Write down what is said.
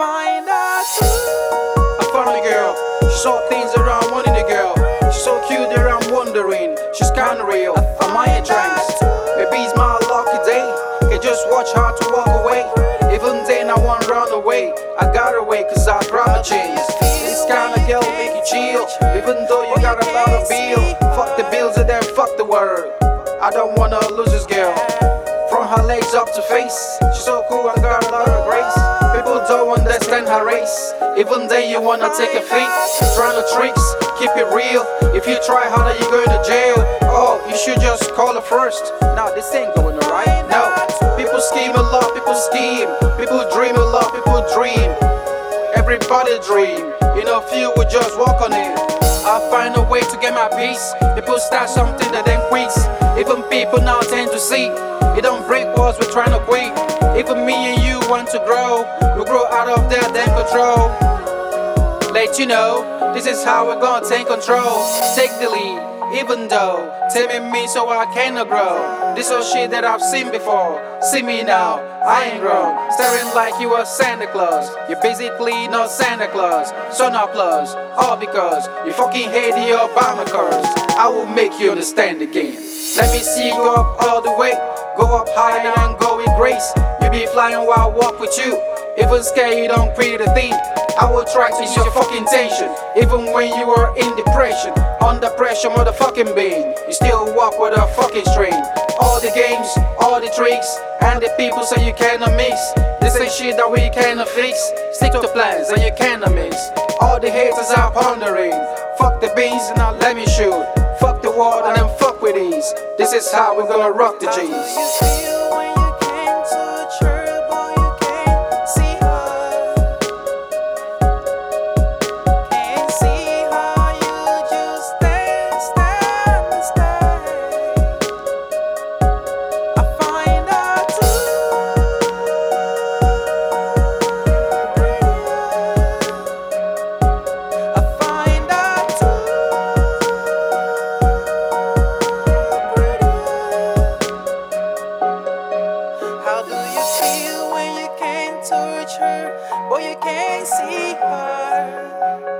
find out I found a girl. She saw things around wanting the girl. She's so cute that I'm wondering. She's kinda real. Am I a trance? Maybe it's my lucky day. Can just watch her to walk away. Even then I won't run away. I got away cause I grab my chains. This kind of girl make you chill. Even though you got a lot of bill. Fuck the bills and then fuck the world. I don't wanna lose this girl. From her legs up to face. She's so cool and got understand her race. Even then you wanna take a fake. Trying to tricks, keep it real. If you try harder, you go to jail. Oh, you should just call her first. Nah, this ain't going right. No, people scheme a lot, people scheme. People dream a lot, people dream. Everybody dream. You know, few will just walk on it. I find a way to get my peace. People start something that then quits. Even people now tend to see. It don't break walls, we're trying to quit. Even me and you want to grow. we'll grow out of that damn control. Let you know, this is how we're gonna take control. Take the lead. Even though, taming me so I cannot grow. This old shit that I've seen before. See me now, I ain't grown. Staring like you are Santa Claus. You're basically not Santa Claus. So no applause, all because you fucking hate the Obama cars. I will make you understand again. Let me see you go up all the way. Go up higher and go with grace. Be flying while I walk with you. Even scared you don't pray the thing. I will try to ease your fucking tension. Even when you are in depression. Under pressure, motherfucking being. You still walk with a fucking string. All the games, all the tricks, and the people say you cannot mix. This ain't shit that we cannot fix. Stick to the plans and you cannot miss. All the haters are pondering. Fuck the beans and now let me shoot. Fuck the world and then fuck with these. This is how we're gonna rock the G's. Her, but you can't see her?